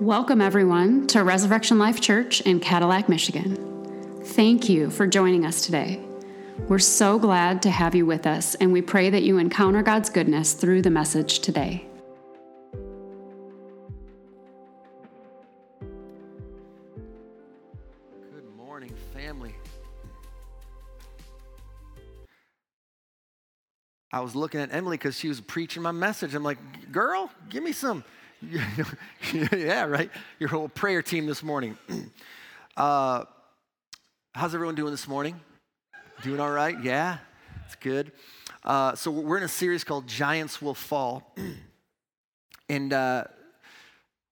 Welcome, everyone, to Resurrection Life Church in Cadillac, Michigan. Thank you for joining us today. We're so glad to have you with us, and we pray that you encounter God's goodness through the message today. Good morning, family. I was looking at Emily because she was preaching my message. I'm like, girl, give me some. yeah, right? Your whole prayer team this morning. Uh, how's everyone doing this morning? Doing all right? Yeah, it's good. Uh, so we're in a series called Giants Will Fall. and uh,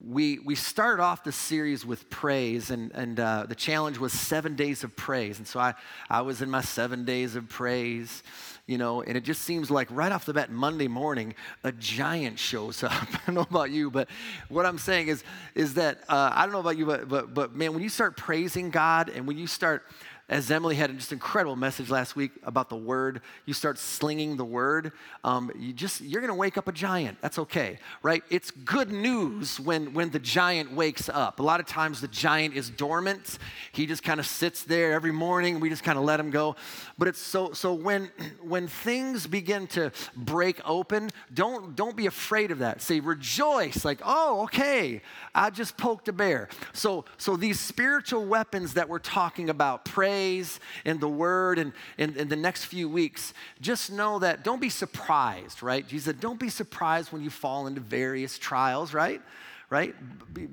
we, we started off the series with praise, and, and uh, the challenge was seven days of praise. And so I, I was in my seven days of praise, you know, and it just seems like right off the bat, Monday morning, a giant shows up. I don't know about you, but what I'm saying is, is that uh, I don't know about you, but, but, but man, when you start praising God and when you start as Emily had just incredible message last week about the word, you start slinging the word, um, you just you're gonna wake up a giant. That's okay, right? It's good news when when the giant wakes up. A lot of times the giant is dormant. He just kind of sits there every morning. We just kind of let him go. But it's so so when when things begin to break open, don't don't be afraid of that. Say rejoice, like oh okay, I just poked a bear. So so these spiritual weapons that we're talking about, pray praise and the word and in, the next few weeks, just know that don't be surprised, right? Jesus said, don't be surprised when you fall into various trials, right? Right?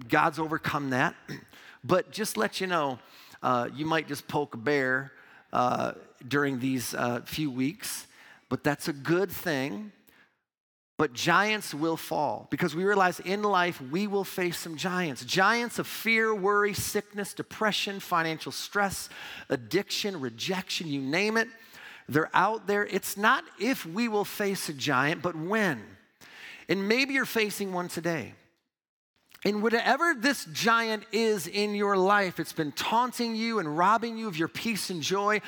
God's overcome that. But just let you know, uh, you might just poke a bear uh, during these uh, few weeks, but that's a good thing but giants will fall because we realize in life we will face some giants. Giants of fear, worry, sickness, depression, financial stress, addiction, rejection, you name it. They're out there. It's not if we will face a giant, but when. And maybe you're facing one today. And whatever this giant is in your life, it's been taunting you and robbing you of your peace and joy.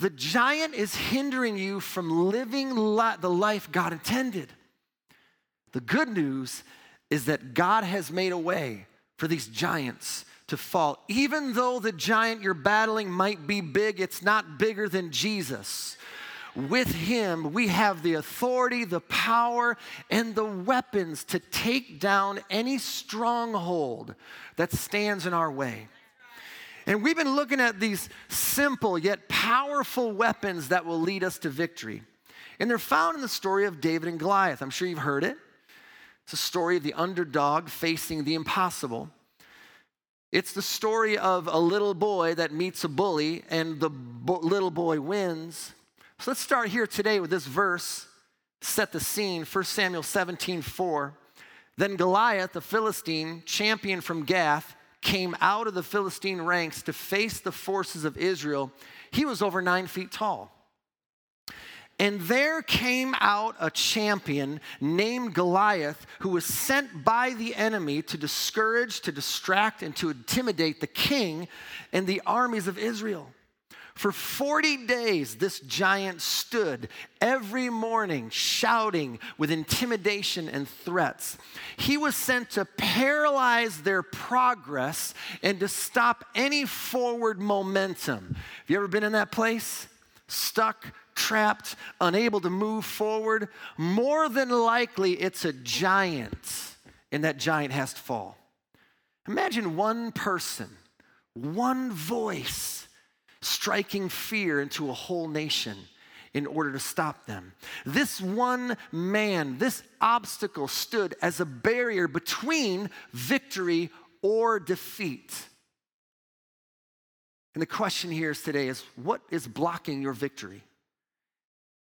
The giant is hindering you from living the life God intended. The good news is that God has made a way for these giants to fall. Even though the giant you're battling might be big, it's not bigger than Jesus. With him, we have the authority, the power, and the weapons to take down any stronghold that stands in our way. And we've been looking at these simple yet powerful weapons that will lead us to victory. And they're found in the story of David and Goliath. I'm sure you've heard it. It's a story of the underdog facing the impossible. It's the story of a little boy that meets a bully and the bo- little boy wins. So let's start here today with this verse, set the scene 1 Samuel 17 4. Then Goliath, the Philistine, champion from Gath, came out of the Philistine ranks to face the forces of Israel. He was over nine feet tall. And there came out a champion named Goliath who was sent by the enemy to discourage, to distract, and to intimidate the king and the armies of Israel. For 40 days, this giant stood every morning shouting with intimidation and threats. He was sent to paralyze their progress and to stop any forward momentum. Have you ever been in that place? Stuck, trapped, unable to move forward, more than likely it's a giant, and that giant has to fall. Imagine one person, one voice striking fear into a whole nation in order to stop them. This one man, this obstacle stood as a barrier between victory or defeat. And the question here is today is what is blocking your victory?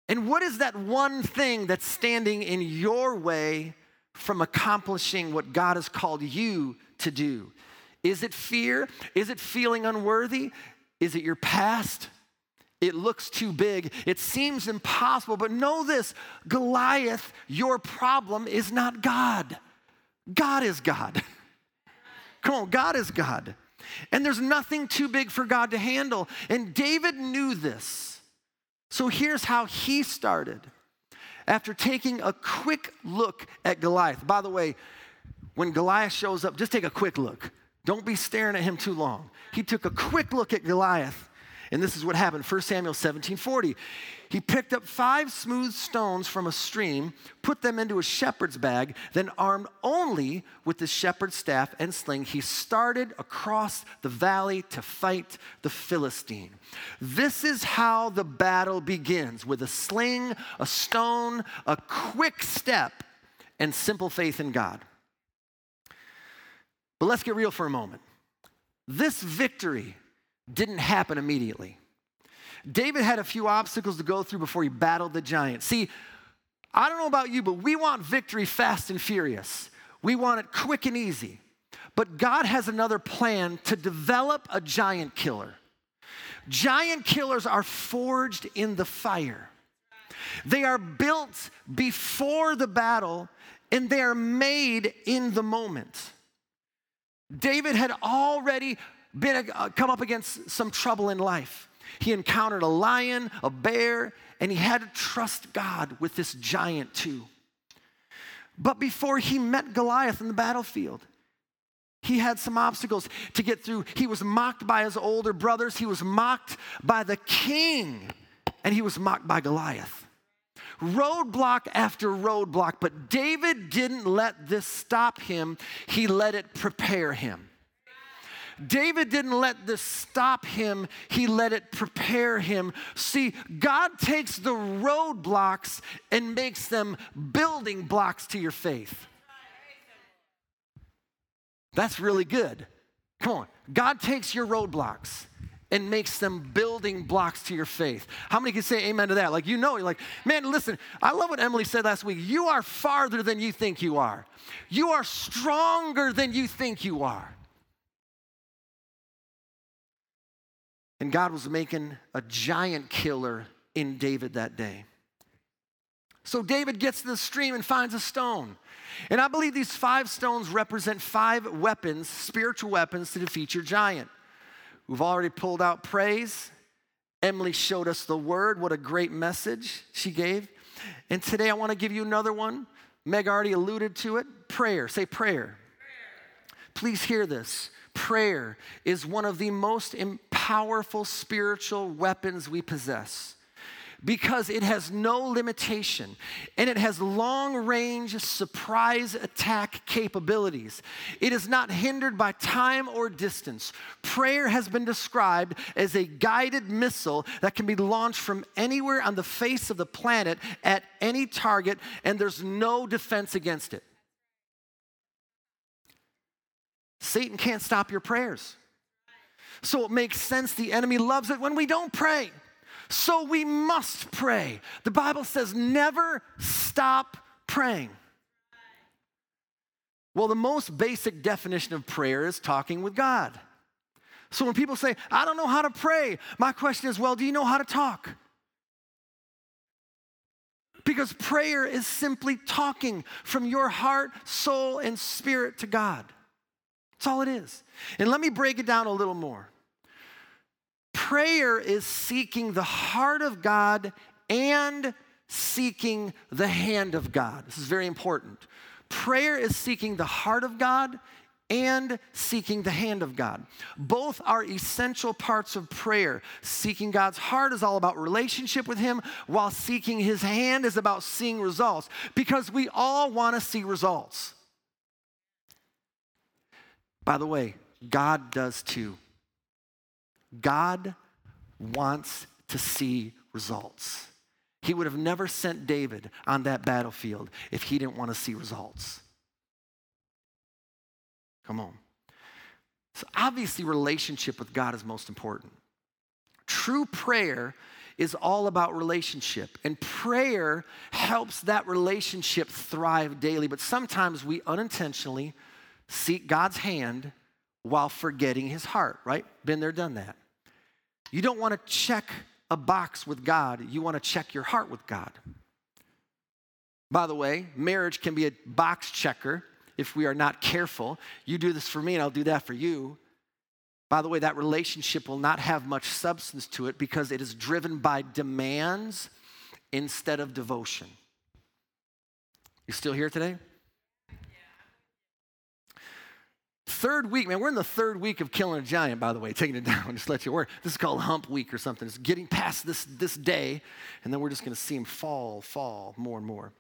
And what is that one thing that's standing in your way from accomplishing what God has called you to do? Is it fear? Is it feeling unworthy? Is it your past? It looks too big. It seems impossible. But know this Goliath, your problem is not God. God is God. Come on, God is God. And there's nothing too big for God to handle. And David knew this. So here's how he started. After taking a quick look at Goliath, by the way, when Goliath shows up, just take a quick look. Don't be staring at him too long. He took a quick look at Goliath, and this is what happened 1 Samuel 17 40. He picked up five smooth stones from a stream, put them into a shepherd's bag, then, armed only with the shepherd's staff and sling, he started across the valley to fight the Philistine. This is how the battle begins with a sling, a stone, a quick step, and simple faith in God. But let's get real for a moment. This victory didn't happen immediately. David had a few obstacles to go through before he battled the giant. See, I don't know about you, but we want victory fast and furious. We want it quick and easy. But God has another plan to develop a giant killer. Giant killers are forged in the fire. They are built before the battle and they are made in the moment. David had already been uh, come up against some trouble in life. He encountered a lion, a bear, and he had to trust God with this giant too. But before he met Goliath in the battlefield, he had some obstacles to get through. He was mocked by his older brothers, he was mocked by the king, and he was mocked by Goliath roadblock after roadblock, but David didn't let this stop him, he let it prepare him. David didn't let this stop him, he let it prepare him. See, God takes the roadblocks and makes them building blocks to your faith. That's really good. Come on. God takes your roadblocks and makes them building blocks to your faith. How many can say amen to that? Like, you know, you're like, man, listen, I love what Emily said last week. You are farther than you think you are, you are stronger than you think you are. And God was making a giant killer in David that day. So David gets to the stream and finds a stone. And I believe these five stones represent five weapons, spiritual weapons, to defeat your giant. We've already pulled out praise. Emily showed us the word. What a great message she gave. And today I want to give you another one. Meg already alluded to it prayer. Say prayer. prayer. Please hear this. Prayer is one of the most powerful spiritual weapons we possess because it has no limitation and it has long range surprise attack capabilities. It is not hindered by time or distance. Prayer has been described as a guided missile that can be launched from anywhere on the face of the planet at any target, and there's no defense against it. Satan can't stop your prayers. So it makes sense the enemy loves it when we don't pray. So we must pray. The Bible says never stop praying. Well, the most basic definition of prayer is talking with God. So when people say, I don't know how to pray, my question is, well, do you know how to talk? Because prayer is simply talking from your heart, soul, and spirit to God. That's all it is. And let me break it down a little more. Prayer is seeking the heart of God and seeking the hand of God. This is very important. Prayer is seeking the heart of God and seeking the hand of God. Both are essential parts of prayer. Seeking God's heart is all about relationship with Him, while seeking His hand is about seeing results because we all want to see results. By the way, God does too. God wants to see results. He would have never sent David on that battlefield if he didn't want to see results. Come on. So, obviously, relationship with God is most important. True prayer is all about relationship, and prayer helps that relationship thrive daily. But sometimes we unintentionally seek God's hand while forgetting his heart, right? Been there, done that. You don't want to check a box with God, you want to check your heart with God. By the way, marriage can be a box checker if we are not careful. You do this for me, and I'll do that for you. By the way, that relationship will not have much substance to it because it is driven by demands instead of devotion. You still here today? Third week, man, we're in the third week of killing a giant, by the way, taking it down, just let you work. This is called hump week or something. It's getting past this, this day, and then we're just gonna see him fall, fall more and more.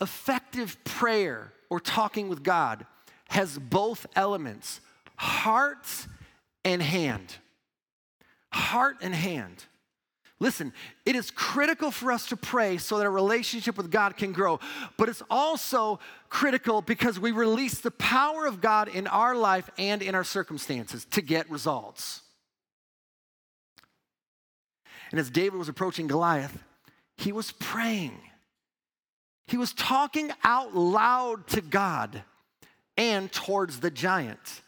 Effective prayer or talking with God has both elements heart and hand. Heart and hand. Listen, it is critical for us to pray so that our relationship with God can grow, but it's also critical because we release the power of God in our life and in our circumstances to get results. And as David was approaching Goliath, he was praying. He was talking out loud to God and towards the giant.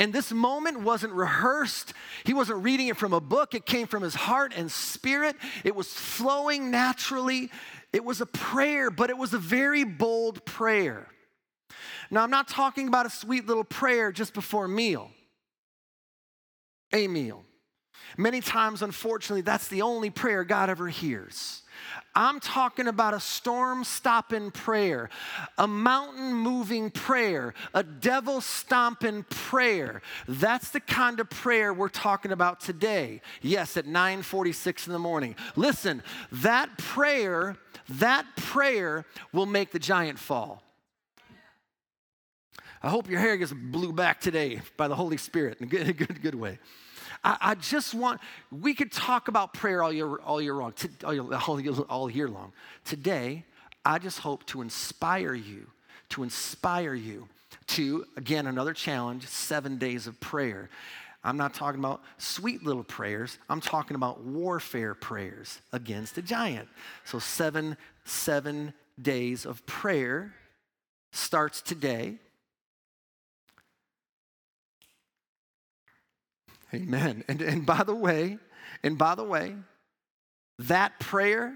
And this moment wasn't rehearsed. He wasn't reading it from a book. It came from his heart and spirit. It was flowing naturally. It was a prayer, but it was a very bold prayer. Now, I'm not talking about a sweet little prayer just before a meal, a meal. Many times, unfortunately, that's the only prayer God ever hears. I'm talking about a storm stopping prayer, a mountain moving prayer, a devil stomping prayer. That's the kind of prayer we're talking about today. Yes, at 9:46 in the morning. Listen, that prayer, that prayer will make the giant fall. I hope your hair gets blew back today by the Holy Spirit in a good, good, good way. I, I, just want, we could talk about prayer all year, all year long, to, all, year, all year long. Today, I just hope to inspire you, to inspire you to, again, another challenge seven days of prayer. I'm not talking about sweet little prayers. I'm talking about warfare prayers against a giant. So, seven, seven days of prayer starts today. Amen. And, and by the way, and by the way, that prayer,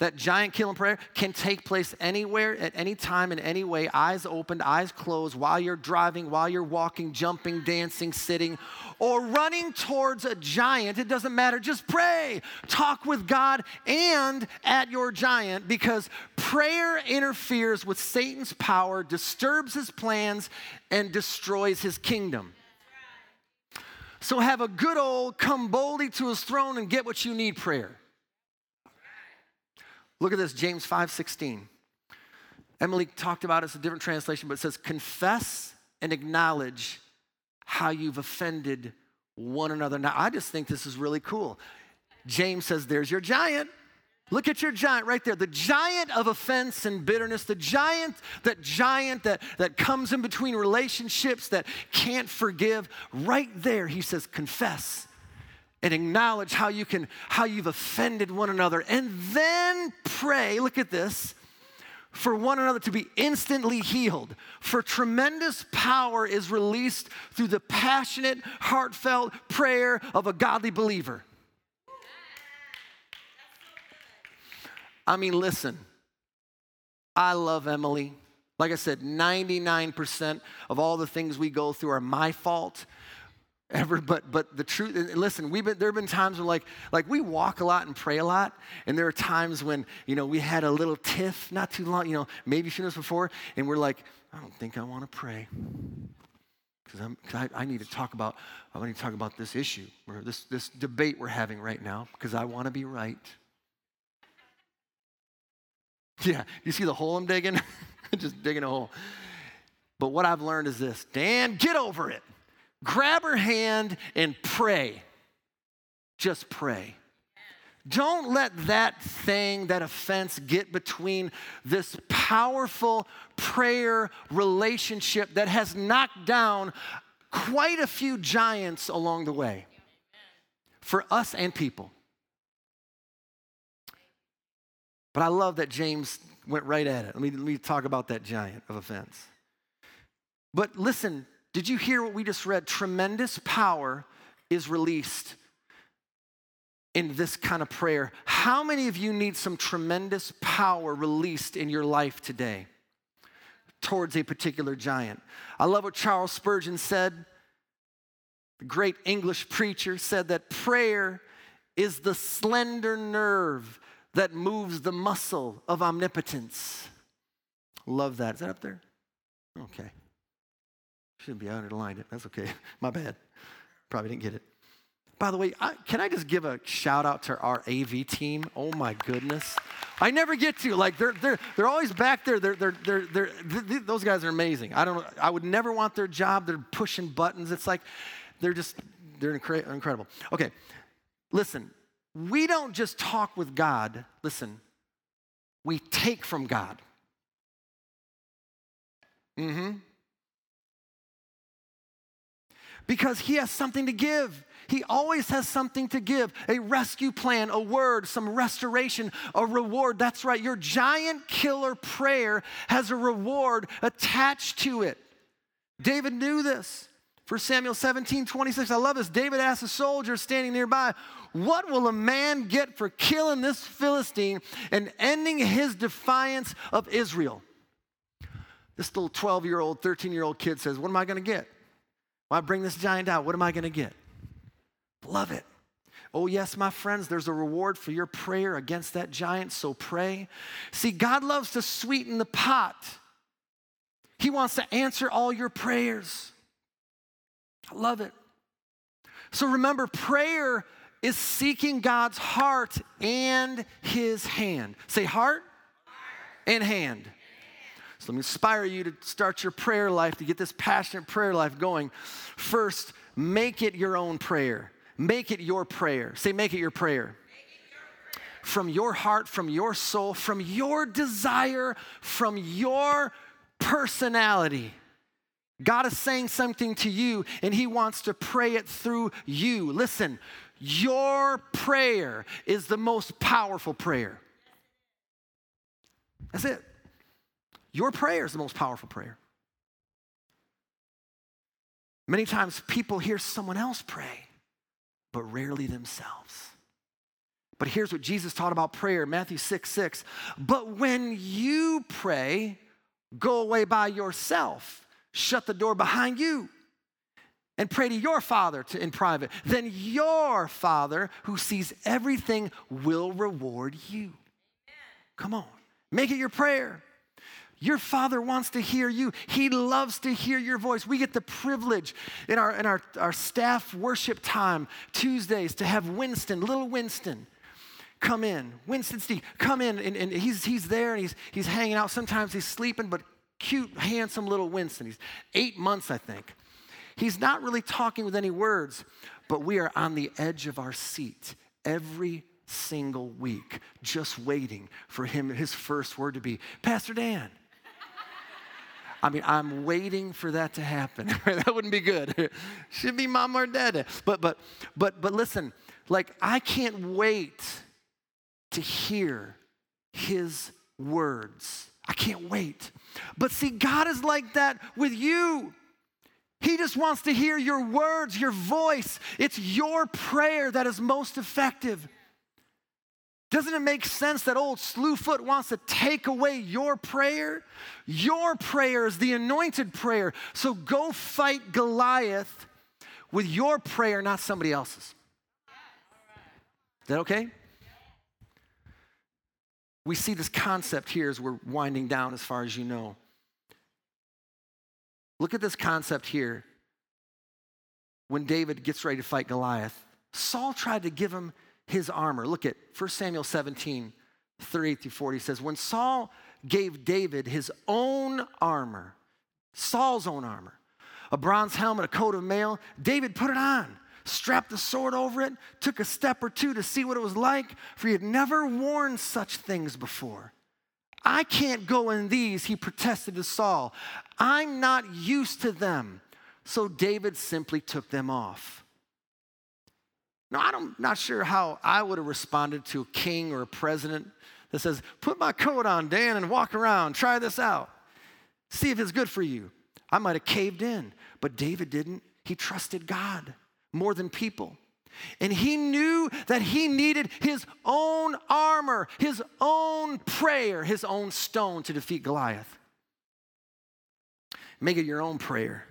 that giant killing prayer, can take place anywhere, at any time, in any way, eyes opened, eyes closed, while you're driving, while you're walking, jumping, dancing, sitting, or running towards a giant. It doesn't matter. Just pray. Talk with God and at your giant because prayer interferes with Satan's power, disturbs his plans, and destroys his kingdom. So have a good old come boldly to his throne and get what you need prayer. Look at this, James 5 16. Emily talked about it, it's a different translation, but it says, confess and acknowledge how you've offended one another. Now, I just think this is really cool. James says, There's your giant. Look at your giant right there. The giant of offense and bitterness, the giant, that giant that, that comes in between relationships that can't forgive. Right there, he says, confess and acknowledge how you can, how you've offended one another. And then pray, look at this, for one another to be instantly healed. For tremendous power is released through the passionate, heartfelt prayer of a godly believer. I mean, listen, I love Emily. Like I said, 99% of all the things we go through are my fault. Ever, but but the truth, listen, we've been there have been times when like like we walk a lot and pray a lot, and there are times when you know we had a little tiff not too long, you know, maybe you've seen this before, and we're like, I don't think I want to pray because I, I need to talk about I need to talk about this issue or this this debate we're having right now because I want to be right. Yeah, you see the hole I'm digging? Just digging a hole. But what I've learned is this Dan, get over it. Grab her hand and pray. Just pray. Don't let that thing, that offense, get between this powerful prayer relationship that has knocked down quite a few giants along the way for us and people. But I love that James went right at it. Let me, let me talk about that giant of offense. But listen, did you hear what we just read? Tremendous power is released in this kind of prayer. How many of you need some tremendous power released in your life today towards a particular giant? I love what Charles Spurgeon said. The great English preacher said that prayer is the slender nerve that moves the muscle of omnipotence. Love that. Is that up there? Okay. Shouldn't be underlined it. That's okay. My bad. Probably didn't get it. By the way, I, can I just give a shout out to our AV team? Oh my goodness. I never get to. Like, they're, they're, they're always back there. They're, they're, they're, they're, th- those guys are amazing. I, don't, I would never want their job. They're pushing buttons. It's like, they're just, they're incre- incredible. Okay, listen, we don't just talk with God. Listen, we take from God. Mm hmm. Because He has something to give. He always has something to give a rescue plan, a word, some restoration, a reward. That's right. Your giant killer prayer has a reward attached to it. David knew this. For Samuel 17, 26, I love this. David asked a soldier standing nearby, What will a man get for killing this Philistine and ending his defiance of Israel? This little 12 year old, 13 year old kid says, What am I going to get? I bring this giant out, what am I going to get? Love it. Oh, yes, my friends, there's a reward for your prayer against that giant, so pray. See, God loves to sweeten the pot, He wants to answer all your prayers. I love it. So remember, prayer is seeking God's heart and His hand. Say heart and hand. So let me inspire you to start your prayer life, to get this passionate prayer life going. First, make it your own prayer. Make it your prayer. Say, make it your prayer. From your heart, from your soul, from your desire, from your personality. God is saying something to you and He wants to pray it through you. Listen, your prayer is the most powerful prayer. That's it. Your prayer is the most powerful prayer. Many times people hear someone else pray but rarely themselves. But here's what Jesus taught about prayer Matthew 6 6. But when you pray, go away by yourself, shut the door behind you, and pray to your Father to, in private. Then your Father, who sees everything, will reward you. Come on, make it your prayer. Your father wants to hear you. He loves to hear your voice. We get the privilege in our, in our, our staff worship time Tuesdays to have Winston, little Winston, come in. Winston Steve, come in. And, and he's, he's there and he's, he's hanging out. Sometimes he's sleeping, but cute, handsome little Winston. He's eight months, I think. He's not really talking with any words, but we are on the edge of our seat every single week, just waiting for him, his first word to be, Pastor Dan. I mean, I'm waiting for that to happen. that wouldn't be good. Should be mom or dad. But but but but listen, like I can't wait to hear his words. I can't wait. But see, God is like that with you. He just wants to hear your words, your voice. It's your prayer that is most effective. Doesn't it make sense that old Slewfoot wants to take away your prayer? Your prayer is the anointed prayer. So go fight Goliath with your prayer, not somebody else's. Is that okay? We see this concept here as we're winding down, as far as you know. Look at this concept here. When David gets ready to fight Goliath, Saul tried to give him his armor. Look at 1 Samuel 17, 38 through 40 says, When Saul gave David his own armor, Saul's own armor, a bronze helmet, a coat of mail, David put it on, strapped the sword over it, took a step or two to see what it was like, for he had never worn such things before. I can't go in these, he protested to Saul. I'm not used to them. So David simply took them off. Now, I'm not sure how I would have responded to a king or a president that says, Put my coat on, Dan, and walk around. Try this out. See if it's good for you. I might have caved in, but David didn't. He trusted God more than people. And he knew that he needed his own armor, his own prayer, his own stone to defeat Goliath. Make it your own prayer.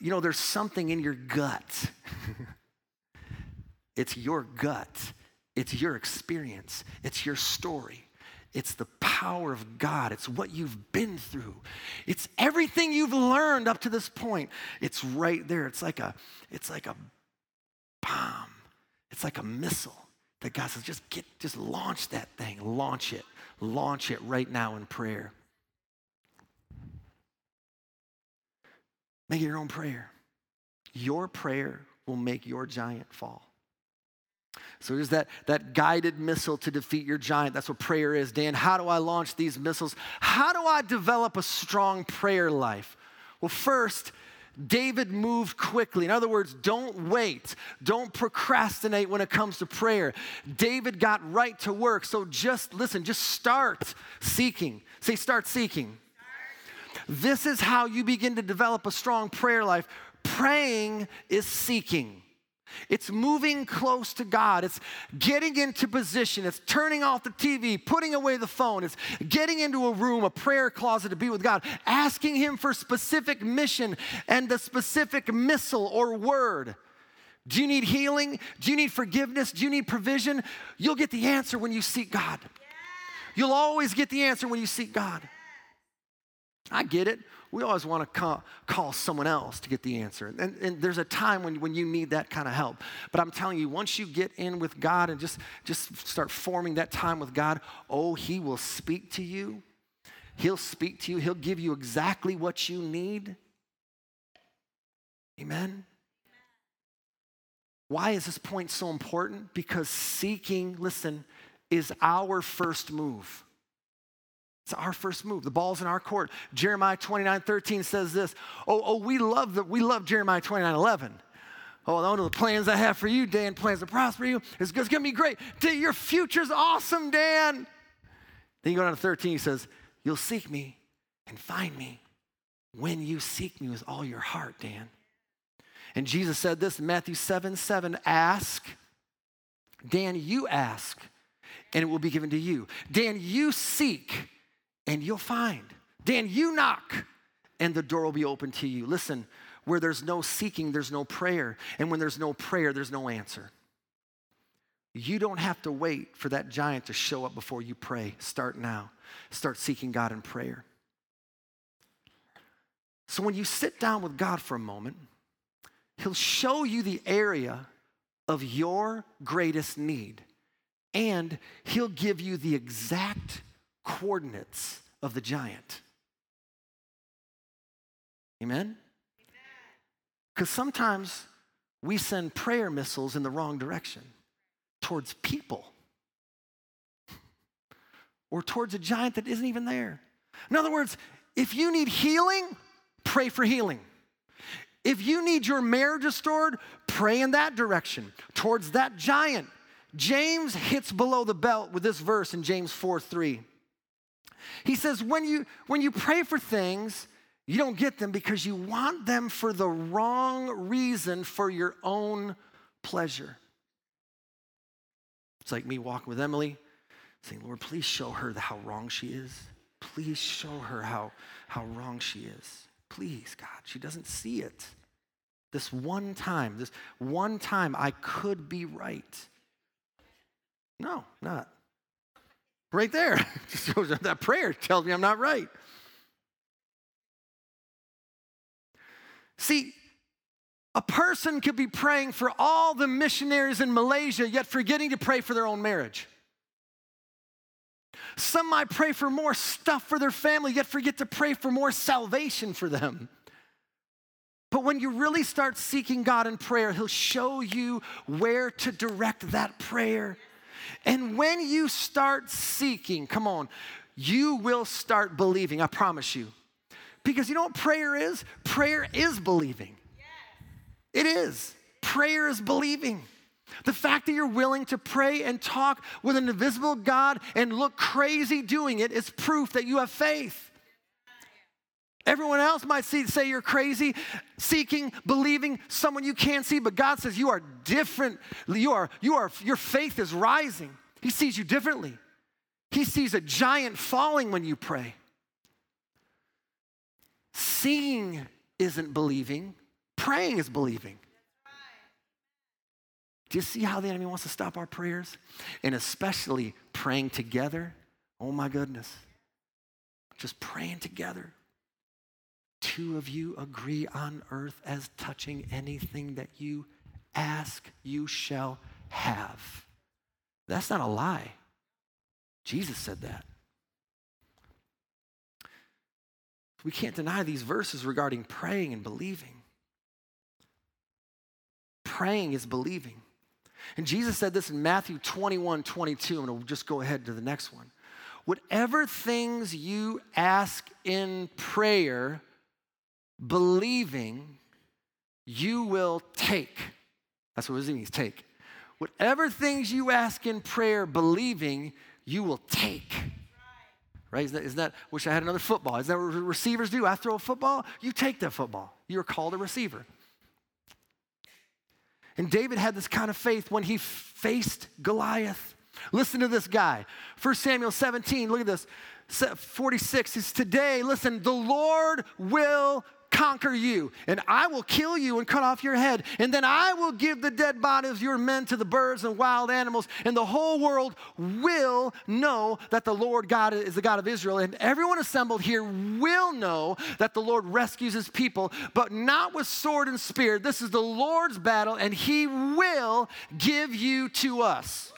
You know, there's something in your gut It's your gut. It's your experience, it's your story. It's the power of God. It's what you've been through. It's everything you've learned up to this point. It's right there. It's like a it's like a bomb. It's like a missile that God says just get just launch that thing. Launch it. Launch it right now in prayer. Make it your own prayer. Your prayer will make your giant fall. So there's that, that guided missile to defeat your giant. That's what prayer is. Dan, how do I launch these missiles? How do I develop a strong prayer life? Well, first, David moved quickly. In other words, don't wait. Don't procrastinate when it comes to prayer. David got right to work. So just listen, just start seeking. Say, start seeking. This is how you begin to develop a strong prayer life. Praying is seeking. It's moving close to God. It's getting into position. It's turning off the TV, putting away the phone. It's getting into a room, a prayer closet to be with God, asking Him for specific mission and the specific missile or word. Do you need healing? Do you need forgiveness? Do you need provision? You'll get the answer when you seek God. You'll always get the answer when you seek God. I get it. We always want to call, call someone else to get the answer. And, and there's a time when, when you need that kind of help. But I'm telling you, once you get in with God and just, just start forming that time with God, oh, He will speak to you. He'll speak to you. He'll give you exactly what you need. Amen. Why is this point so important? Because seeking, listen, is our first move. It's our first move. The ball's in our court. Jeremiah 29 13 says this. Oh, oh we love the, we love Jeremiah 29 11. Oh, the plans I have for you, Dan, plans to prosper you. It's, it's going to be great. Your future's awesome, Dan. Then you go down to 13, he says, You'll seek me and find me when you seek me with all your heart, Dan. And Jesus said this in Matthew 7 7 Ask, Dan, you ask, and it will be given to you. Dan, you seek, and you'll find. Dan, you knock and the door will be open to you. Listen, where there's no seeking, there's no prayer. And when there's no prayer, there's no answer. You don't have to wait for that giant to show up before you pray. Start now. Start seeking God in prayer. So when you sit down with God for a moment, He'll show you the area of your greatest need, and He'll give you the exact coordinates of the giant. Amen? Because sometimes we send prayer missiles in the wrong direction towards people or towards a giant that isn't even there. In other words, if you need healing, pray for healing. If you need your marriage restored, pray in that direction, towards that giant. James hits below the belt with this verse in James 4 3. He says, when you, when you pray for things, you don't get them because you want them for the wrong reason for your own pleasure. It's like me walking with Emily, saying, Lord, please show her how wrong she is. Please show her how, how wrong she is. Please, God, she doesn't see it. This one time, this one time I could be right. No, not. Right there. that prayer tells me I'm not right. See, a person could be praying for all the missionaries in Malaysia, yet forgetting to pray for their own marriage. Some might pray for more stuff for their family, yet forget to pray for more salvation for them. But when you really start seeking God in prayer, He'll show you where to direct that prayer. And when you start seeking, come on, you will start believing, I promise you. Because you know what prayer is? Prayer is believing. It is. Prayer is believing. The fact that you're willing to pray and talk with an invisible God and look crazy doing it is proof that you have faith. Everyone else might see, say you're crazy, seeking, believing someone you can't see, but God says you are different. You are, you are, your faith is rising. He sees you differently. He sees a giant falling when you pray. Seeing isn't believing, praying is believing. Do you see how the enemy wants to stop our prayers? And especially praying together. Oh my goodness. Just praying together. Two of you agree on earth as touching anything that you ask, you shall have. That's not a lie. Jesus said that. We can't deny these verses regarding praying and believing. Praying is believing. And Jesus said this in Matthew 21 22. I'm going to just go ahead to the next one. Whatever things you ask in prayer, believing, you will take. That's what it means take. Whatever things you ask in prayer, believing, you will take. Right? Isn't that, isn't that wish I had another football. Isn't that what receivers do? I throw a football, you take that football. You're called a receiver. And David had this kind of faith when he faced Goliath. Listen to this guy. 1 Samuel 17, look at this. 46 is today, listen, the Lord will conquer you, and I will kill you and cut off your head, and then I will give the dead bodies of your men to the birds and wild animals, and the whole world will know that the Lord God is the God of Israel, and everyone assembled here will know that the Lord rescues his people, but not with sword and spear. This is the Lord's battle, and he will give you to us.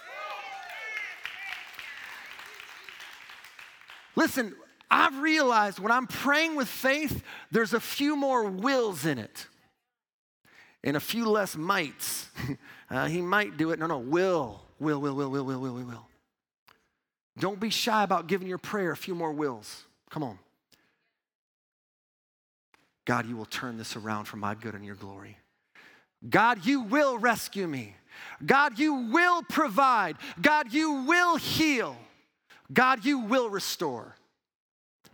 Listen, I've realized when I'm praying with faith, there's a few more wills in it and a few less mights. uh, he might do it. No, no, will, will, will, will, will, will, will, will, will. Don't be shy about giving your prayer a few more wills. Come on. God, you will turn this around for my good and your glory. God, you will rescue me. God, you will provide. God, you will heal. God, you will restore.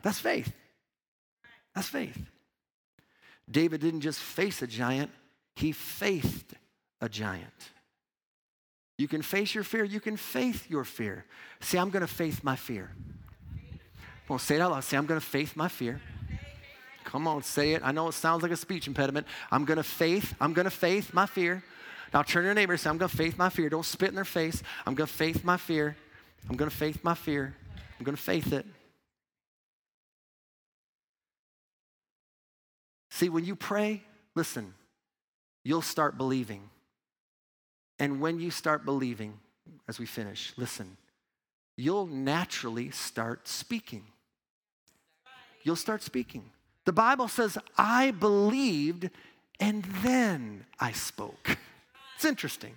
That's faith. That's faith. David didn't just face a giant, he faced a giant. You can face your fear, you can faith your fear. Say, I'm going to faith my fear. On, say it out loud. Say, I'm going to faith my fear. Come on, say it. I know it sounds like a speech impediment. I'm to faith, I'm going to faith my fear. Now turn to your neighbor and say, I'm going to faith my fear. Don't spit in their face. I'm going to faith my fear. I'm going to faith my fear. I'm going to faith it. See, when you pray, listen, you'll start believing. And when you start believing, as we finish, listen, you'll naturally start speaking. You'll start speaking. The Bible says, I believed and then I spoke. It's interesting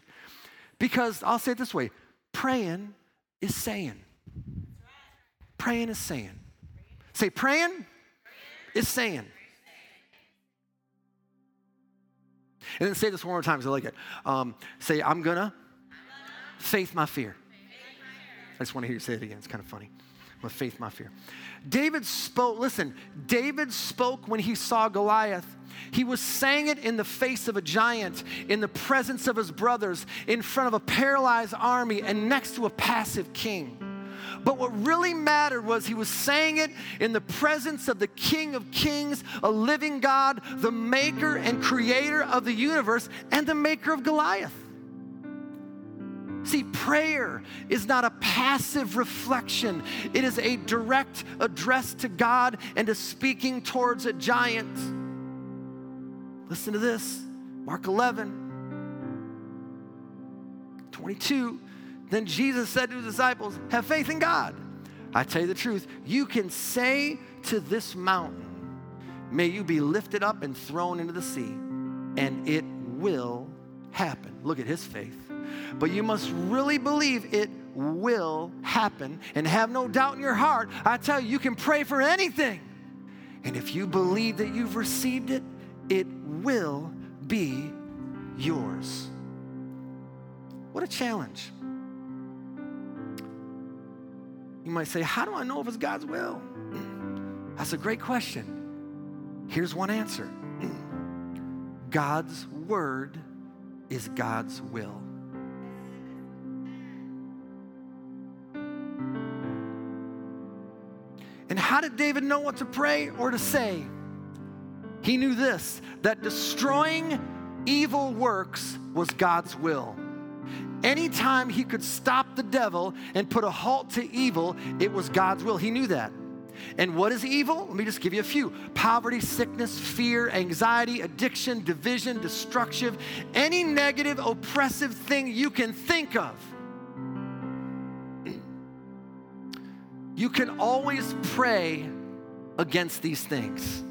because I'll say it this way praying is saying. Praying is saying. Say, praying is saying. And then say this one more time because I like it. Um, say, I'm gonna faith my fear. I just want to hear you say it again. It's kind of funny. I'm faith my fear. David spoke, listen, David spoke when he saw Goliath. He was saying it in the face of a giant, in the presence of his brothers, in front of a paralyzed army, and next to a passive king. But what really mattered was he was saying it in the presence of the King of Kings, a living God, the maker and creator of the universe, and the maker of Goliath. See, prayer is not a passive reflection, it is a direct address to God and to speaking towards a giant. Listen to this Mark 11, 22. Then Jesus said to his disciples, Have faith in God. I tell you the truth, you can say to this mountain, May you be lifted up and thrown into the sea, and it will happen. Look at his faith. But you must really believe it will happen and have no doubt in your heart. I tell you, you can pray for anything. And if you believe that you've received it, it will be yours. What a challenge. You might say, How do I know if it's God's will? That's a great question. Here's one answer God's word is God's will. And how did David know what to pray or to say? He knew this that destroying evil works was God's will. Anytime he could stop the devil and put a halt to evil, it was God's will. He knew that. And what is evil? Let me just give you a few poverty, sickness, fear, anxiety, addiction, division, destructive, any negative, oppressive thing you can think of. You can always pray against these things.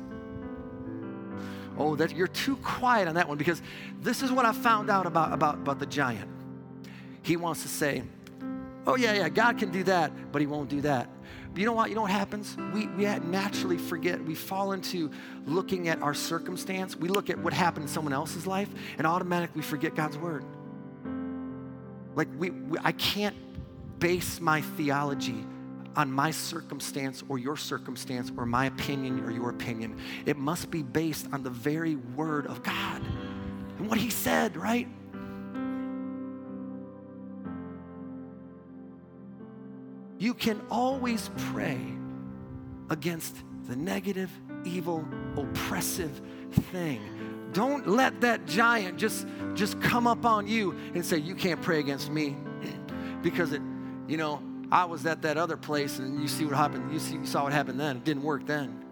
Oh, that you're too quiet on that one because this is what I found out about, about, about the giant. He wants to say, Oh, yeah, yeah, God can do that, but He won't do that. But you know what? You know what happens? We, we naturally forget. We fall into looking at our circumstance. We look at what happened in someone else's life, and automatically forget God's word. Like, we, we I can't base my theology on my circumstance or your circumstance or my opinion or your opinion. It must be based on the very word of God and what He said, right? You can always pray against the negative, evil, oppressive thing. Don't let that giant just, just come up on you and say, You can't pray against me. because it, you know, I was at that other place and you see what happened. You, see, you saw what happened then. It didn't work then.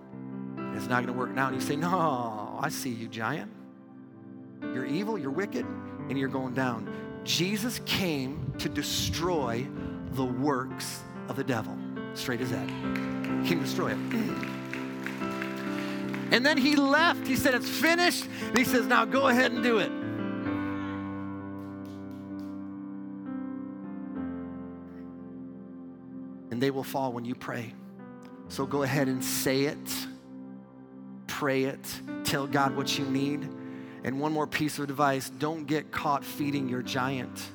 It's not going to work now. And you say, No, I see you, giant. You're evil, you're wicked, and you're going down. Jesus came to destroy the works of the devil. Straight as that. He to destroy it. And then he left. He said, It's finished. And he says, Now go ahead and do it. and they will fall when you pray. So go ahead and say it, pray it, tell God what you need. And one more piece of advice don't get caught feeding your giant.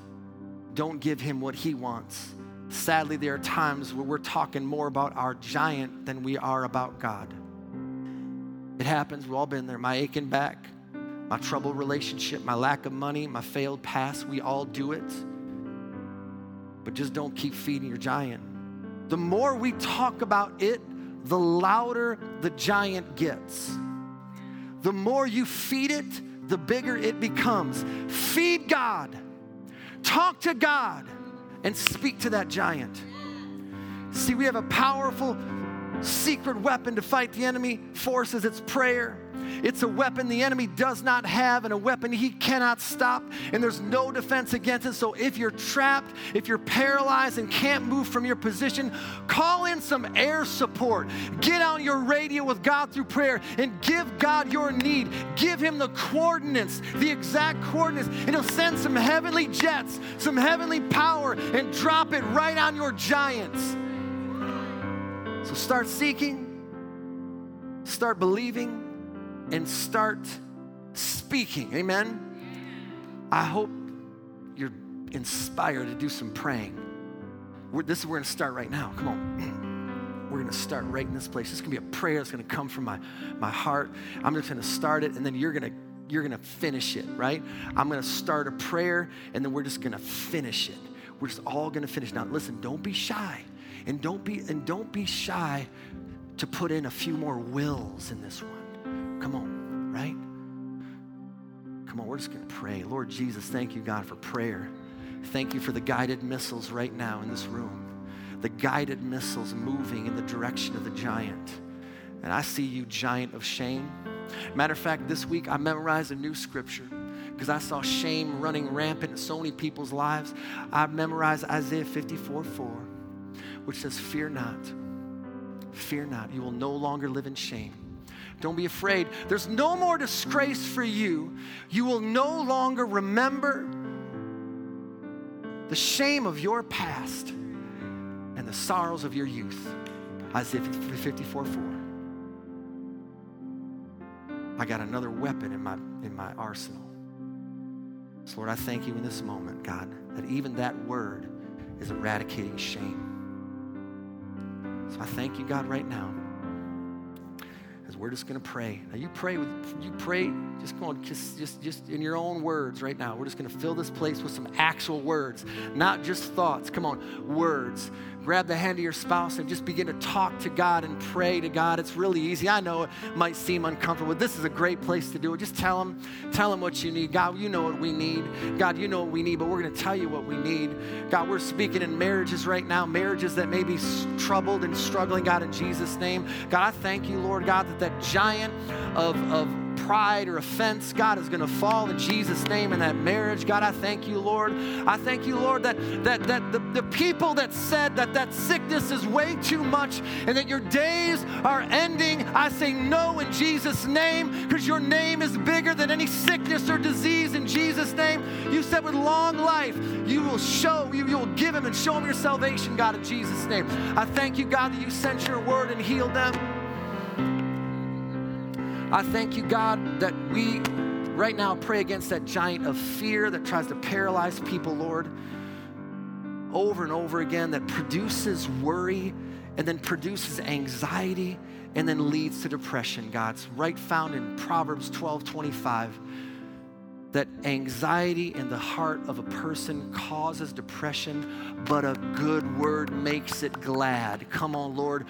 Don't give him what he wants. Sadly, there are times where we're talking more about our giant than we are about God. It happens, we've all been there. My aching back, my troubled relationship, my lack of money, my failed past, we all do it. But just don't keep feeding your giant the more we talk about it, the louder the giant gets. The more you feed it, the bigger it becomes. Feed God, talk to God, and speak to that giant. See, we have a powerful secret weapon to fight the enemy forces, it's prayer. It's a weapon the enemy does not have and a weapon he cannot stop, and there's no defense against it. So if you're trapped, if you're paralyzed and can't move from your position, call in some air support. Get on your radio with God through prayer and give God your need. Give him the coordinates, the exact coordinates, and he'll send some heavenly jets, some heavenly power, and drop it right on your giants. So start seeking, start believing and start speaking. Amen? I hope you're inspired to do some praying. We're, this is where we're going to start right now. Come on. We're going to start right in this place. This is going to be a prayer that's going to come from my, my heart. I'm just going to start it, and then you're going to you're going to finish it, right? I'm going to start a prayer, and then we're just going to finish it. We're just all going to finish. Now, listen, don't be shy, and don't be and don't be shy to put in a few more wills in this one. Come on, right? Come on, we're just going to pray. Lord Jesus, thank you, God, for prayer. Thank you for the guided missiles right now in this room. The guided missiles moving in the direction of the giant. And I see you, giant of shame. Matter of fact, this week I memorized a new scripture because I saw shame running rampant in so many people's lives. I memorized Isaiah 54 4, which says, Fear not, fear not. You will no longer live in shame. Don't be afraid. There's no more disgrace for you. You will no longer remember the shame of your past and the sorrows of your youth. Isaiah 54 4. I got another weapon in my, in my arsenal. So, Lord, I thank you in this moment, God, that even that word is eradicating shame. So I thank you, God, right now we're just going to pray. Now you pray with you pray just go on just just just in your own words right now. We're just going to fill this place with some actual words, not just thoughts. Come on, words grab the hand of your spouse and just begin to talk to God and pray to God. It's really easy. I know it might seem uncomfortable. This is a great place to do it. Just tell Him, tell Him what you need. God, you know what we need. God, you know what we need, but we're going to tell you what we need. God, we're speaking in marriages right now, marriages that may be troubled and struggling, God, in Jesus' name. God, I thank you, Lord God, that that giant of, of pride or offense, God, is going to fall in Jesus' name in that marriage. God, I thank you, Lord. I thank you, Lord, that, that, that the, the people that said that that sickness is way too much and that your days are ending, I say no in Jesus' name because your name is bigger than any sickness or disease in Jesus' name. You said with long life, you will show, you, you will give him and show him your salvation, God, in Jesus' name. I thank you, God, that you sent your word and healed them. I thank you, God, that we right now pray against that giant of fear that tries to paralyze people, Lord, over and over again, that produces worry and then produces anxiety and then leads to depression, God. It's right found in Proverbs 12 25 that anxiety in the heart of a person causes depression, but a good word makes it glad. Come on, Lord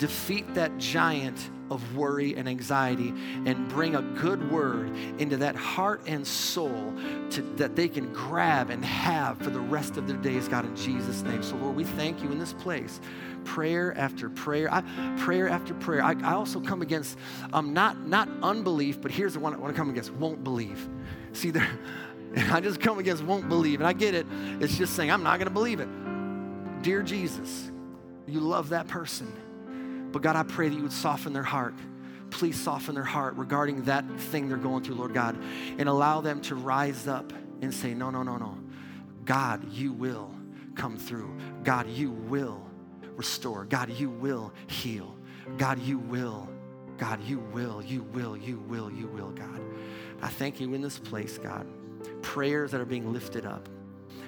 defeat that giant of worry and anxiety and bring a good word into that heart and soul to, that they can grab and have for the rest of their days, God, in Jesus' name. So, Lord, we thank you in this place. Prayer after prayer, I, prayer after prayer. I, I also come against um, not, not unbelief, but here's the one I want to come against won't believe. See, there, I just come against won't believe. And I get it. It's just saying, I'm not going to believe it. Dear Jesus, you love that person but God, I pray that you would soften their heart. Please soften their heart regarding that thing they're going through, Lord God, and allow them to rise up and say, No, no, no, no. God, you will come through. God, you will restore. God, you will heal. God, you will. God, you will, you will, you will, you will, God. I thank you in this place, God. Prayers that are being lifted up.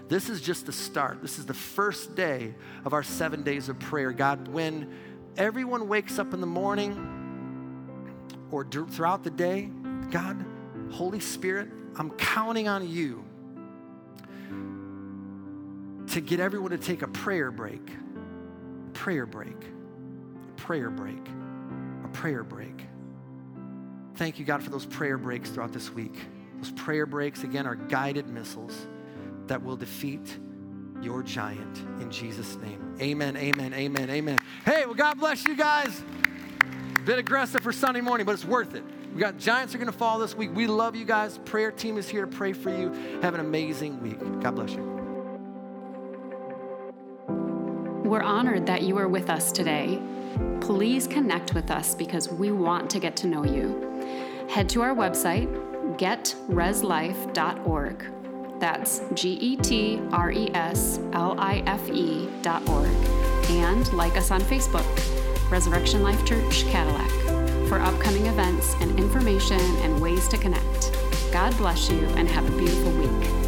This is just the start. This is the first day of our seven days of prayer, God. When everyone wakes up in the morning or throughout the day, God, Holy Spirit, I'm counting on you to get everyone to take a prayer break. Prayer break. Prayer break. A prayer break. Thank you, God, for those prayer breaks throughout this week. Those prayer breaks, again, are guided missiles that will defeat your giant in Jesus' name. Amen, amen, amen, amen. Hey, well, God bless you guys. Bit aggressive for Sunday morning, but it's worth it. We got giants are going to fall this week. We love you guys. Prayer team is here to pray for you. Have an amazing week. God bless you. We're honored that you are with us today. Please connect with us because we want to get to know you. Head to our website, getreslife.org that's G E T R E S L I F E dot org. And like us on Facebook, Resurrection Life Church Cadillac, for upcoming events and information and ways to connect. God bless you and have a beautiful week.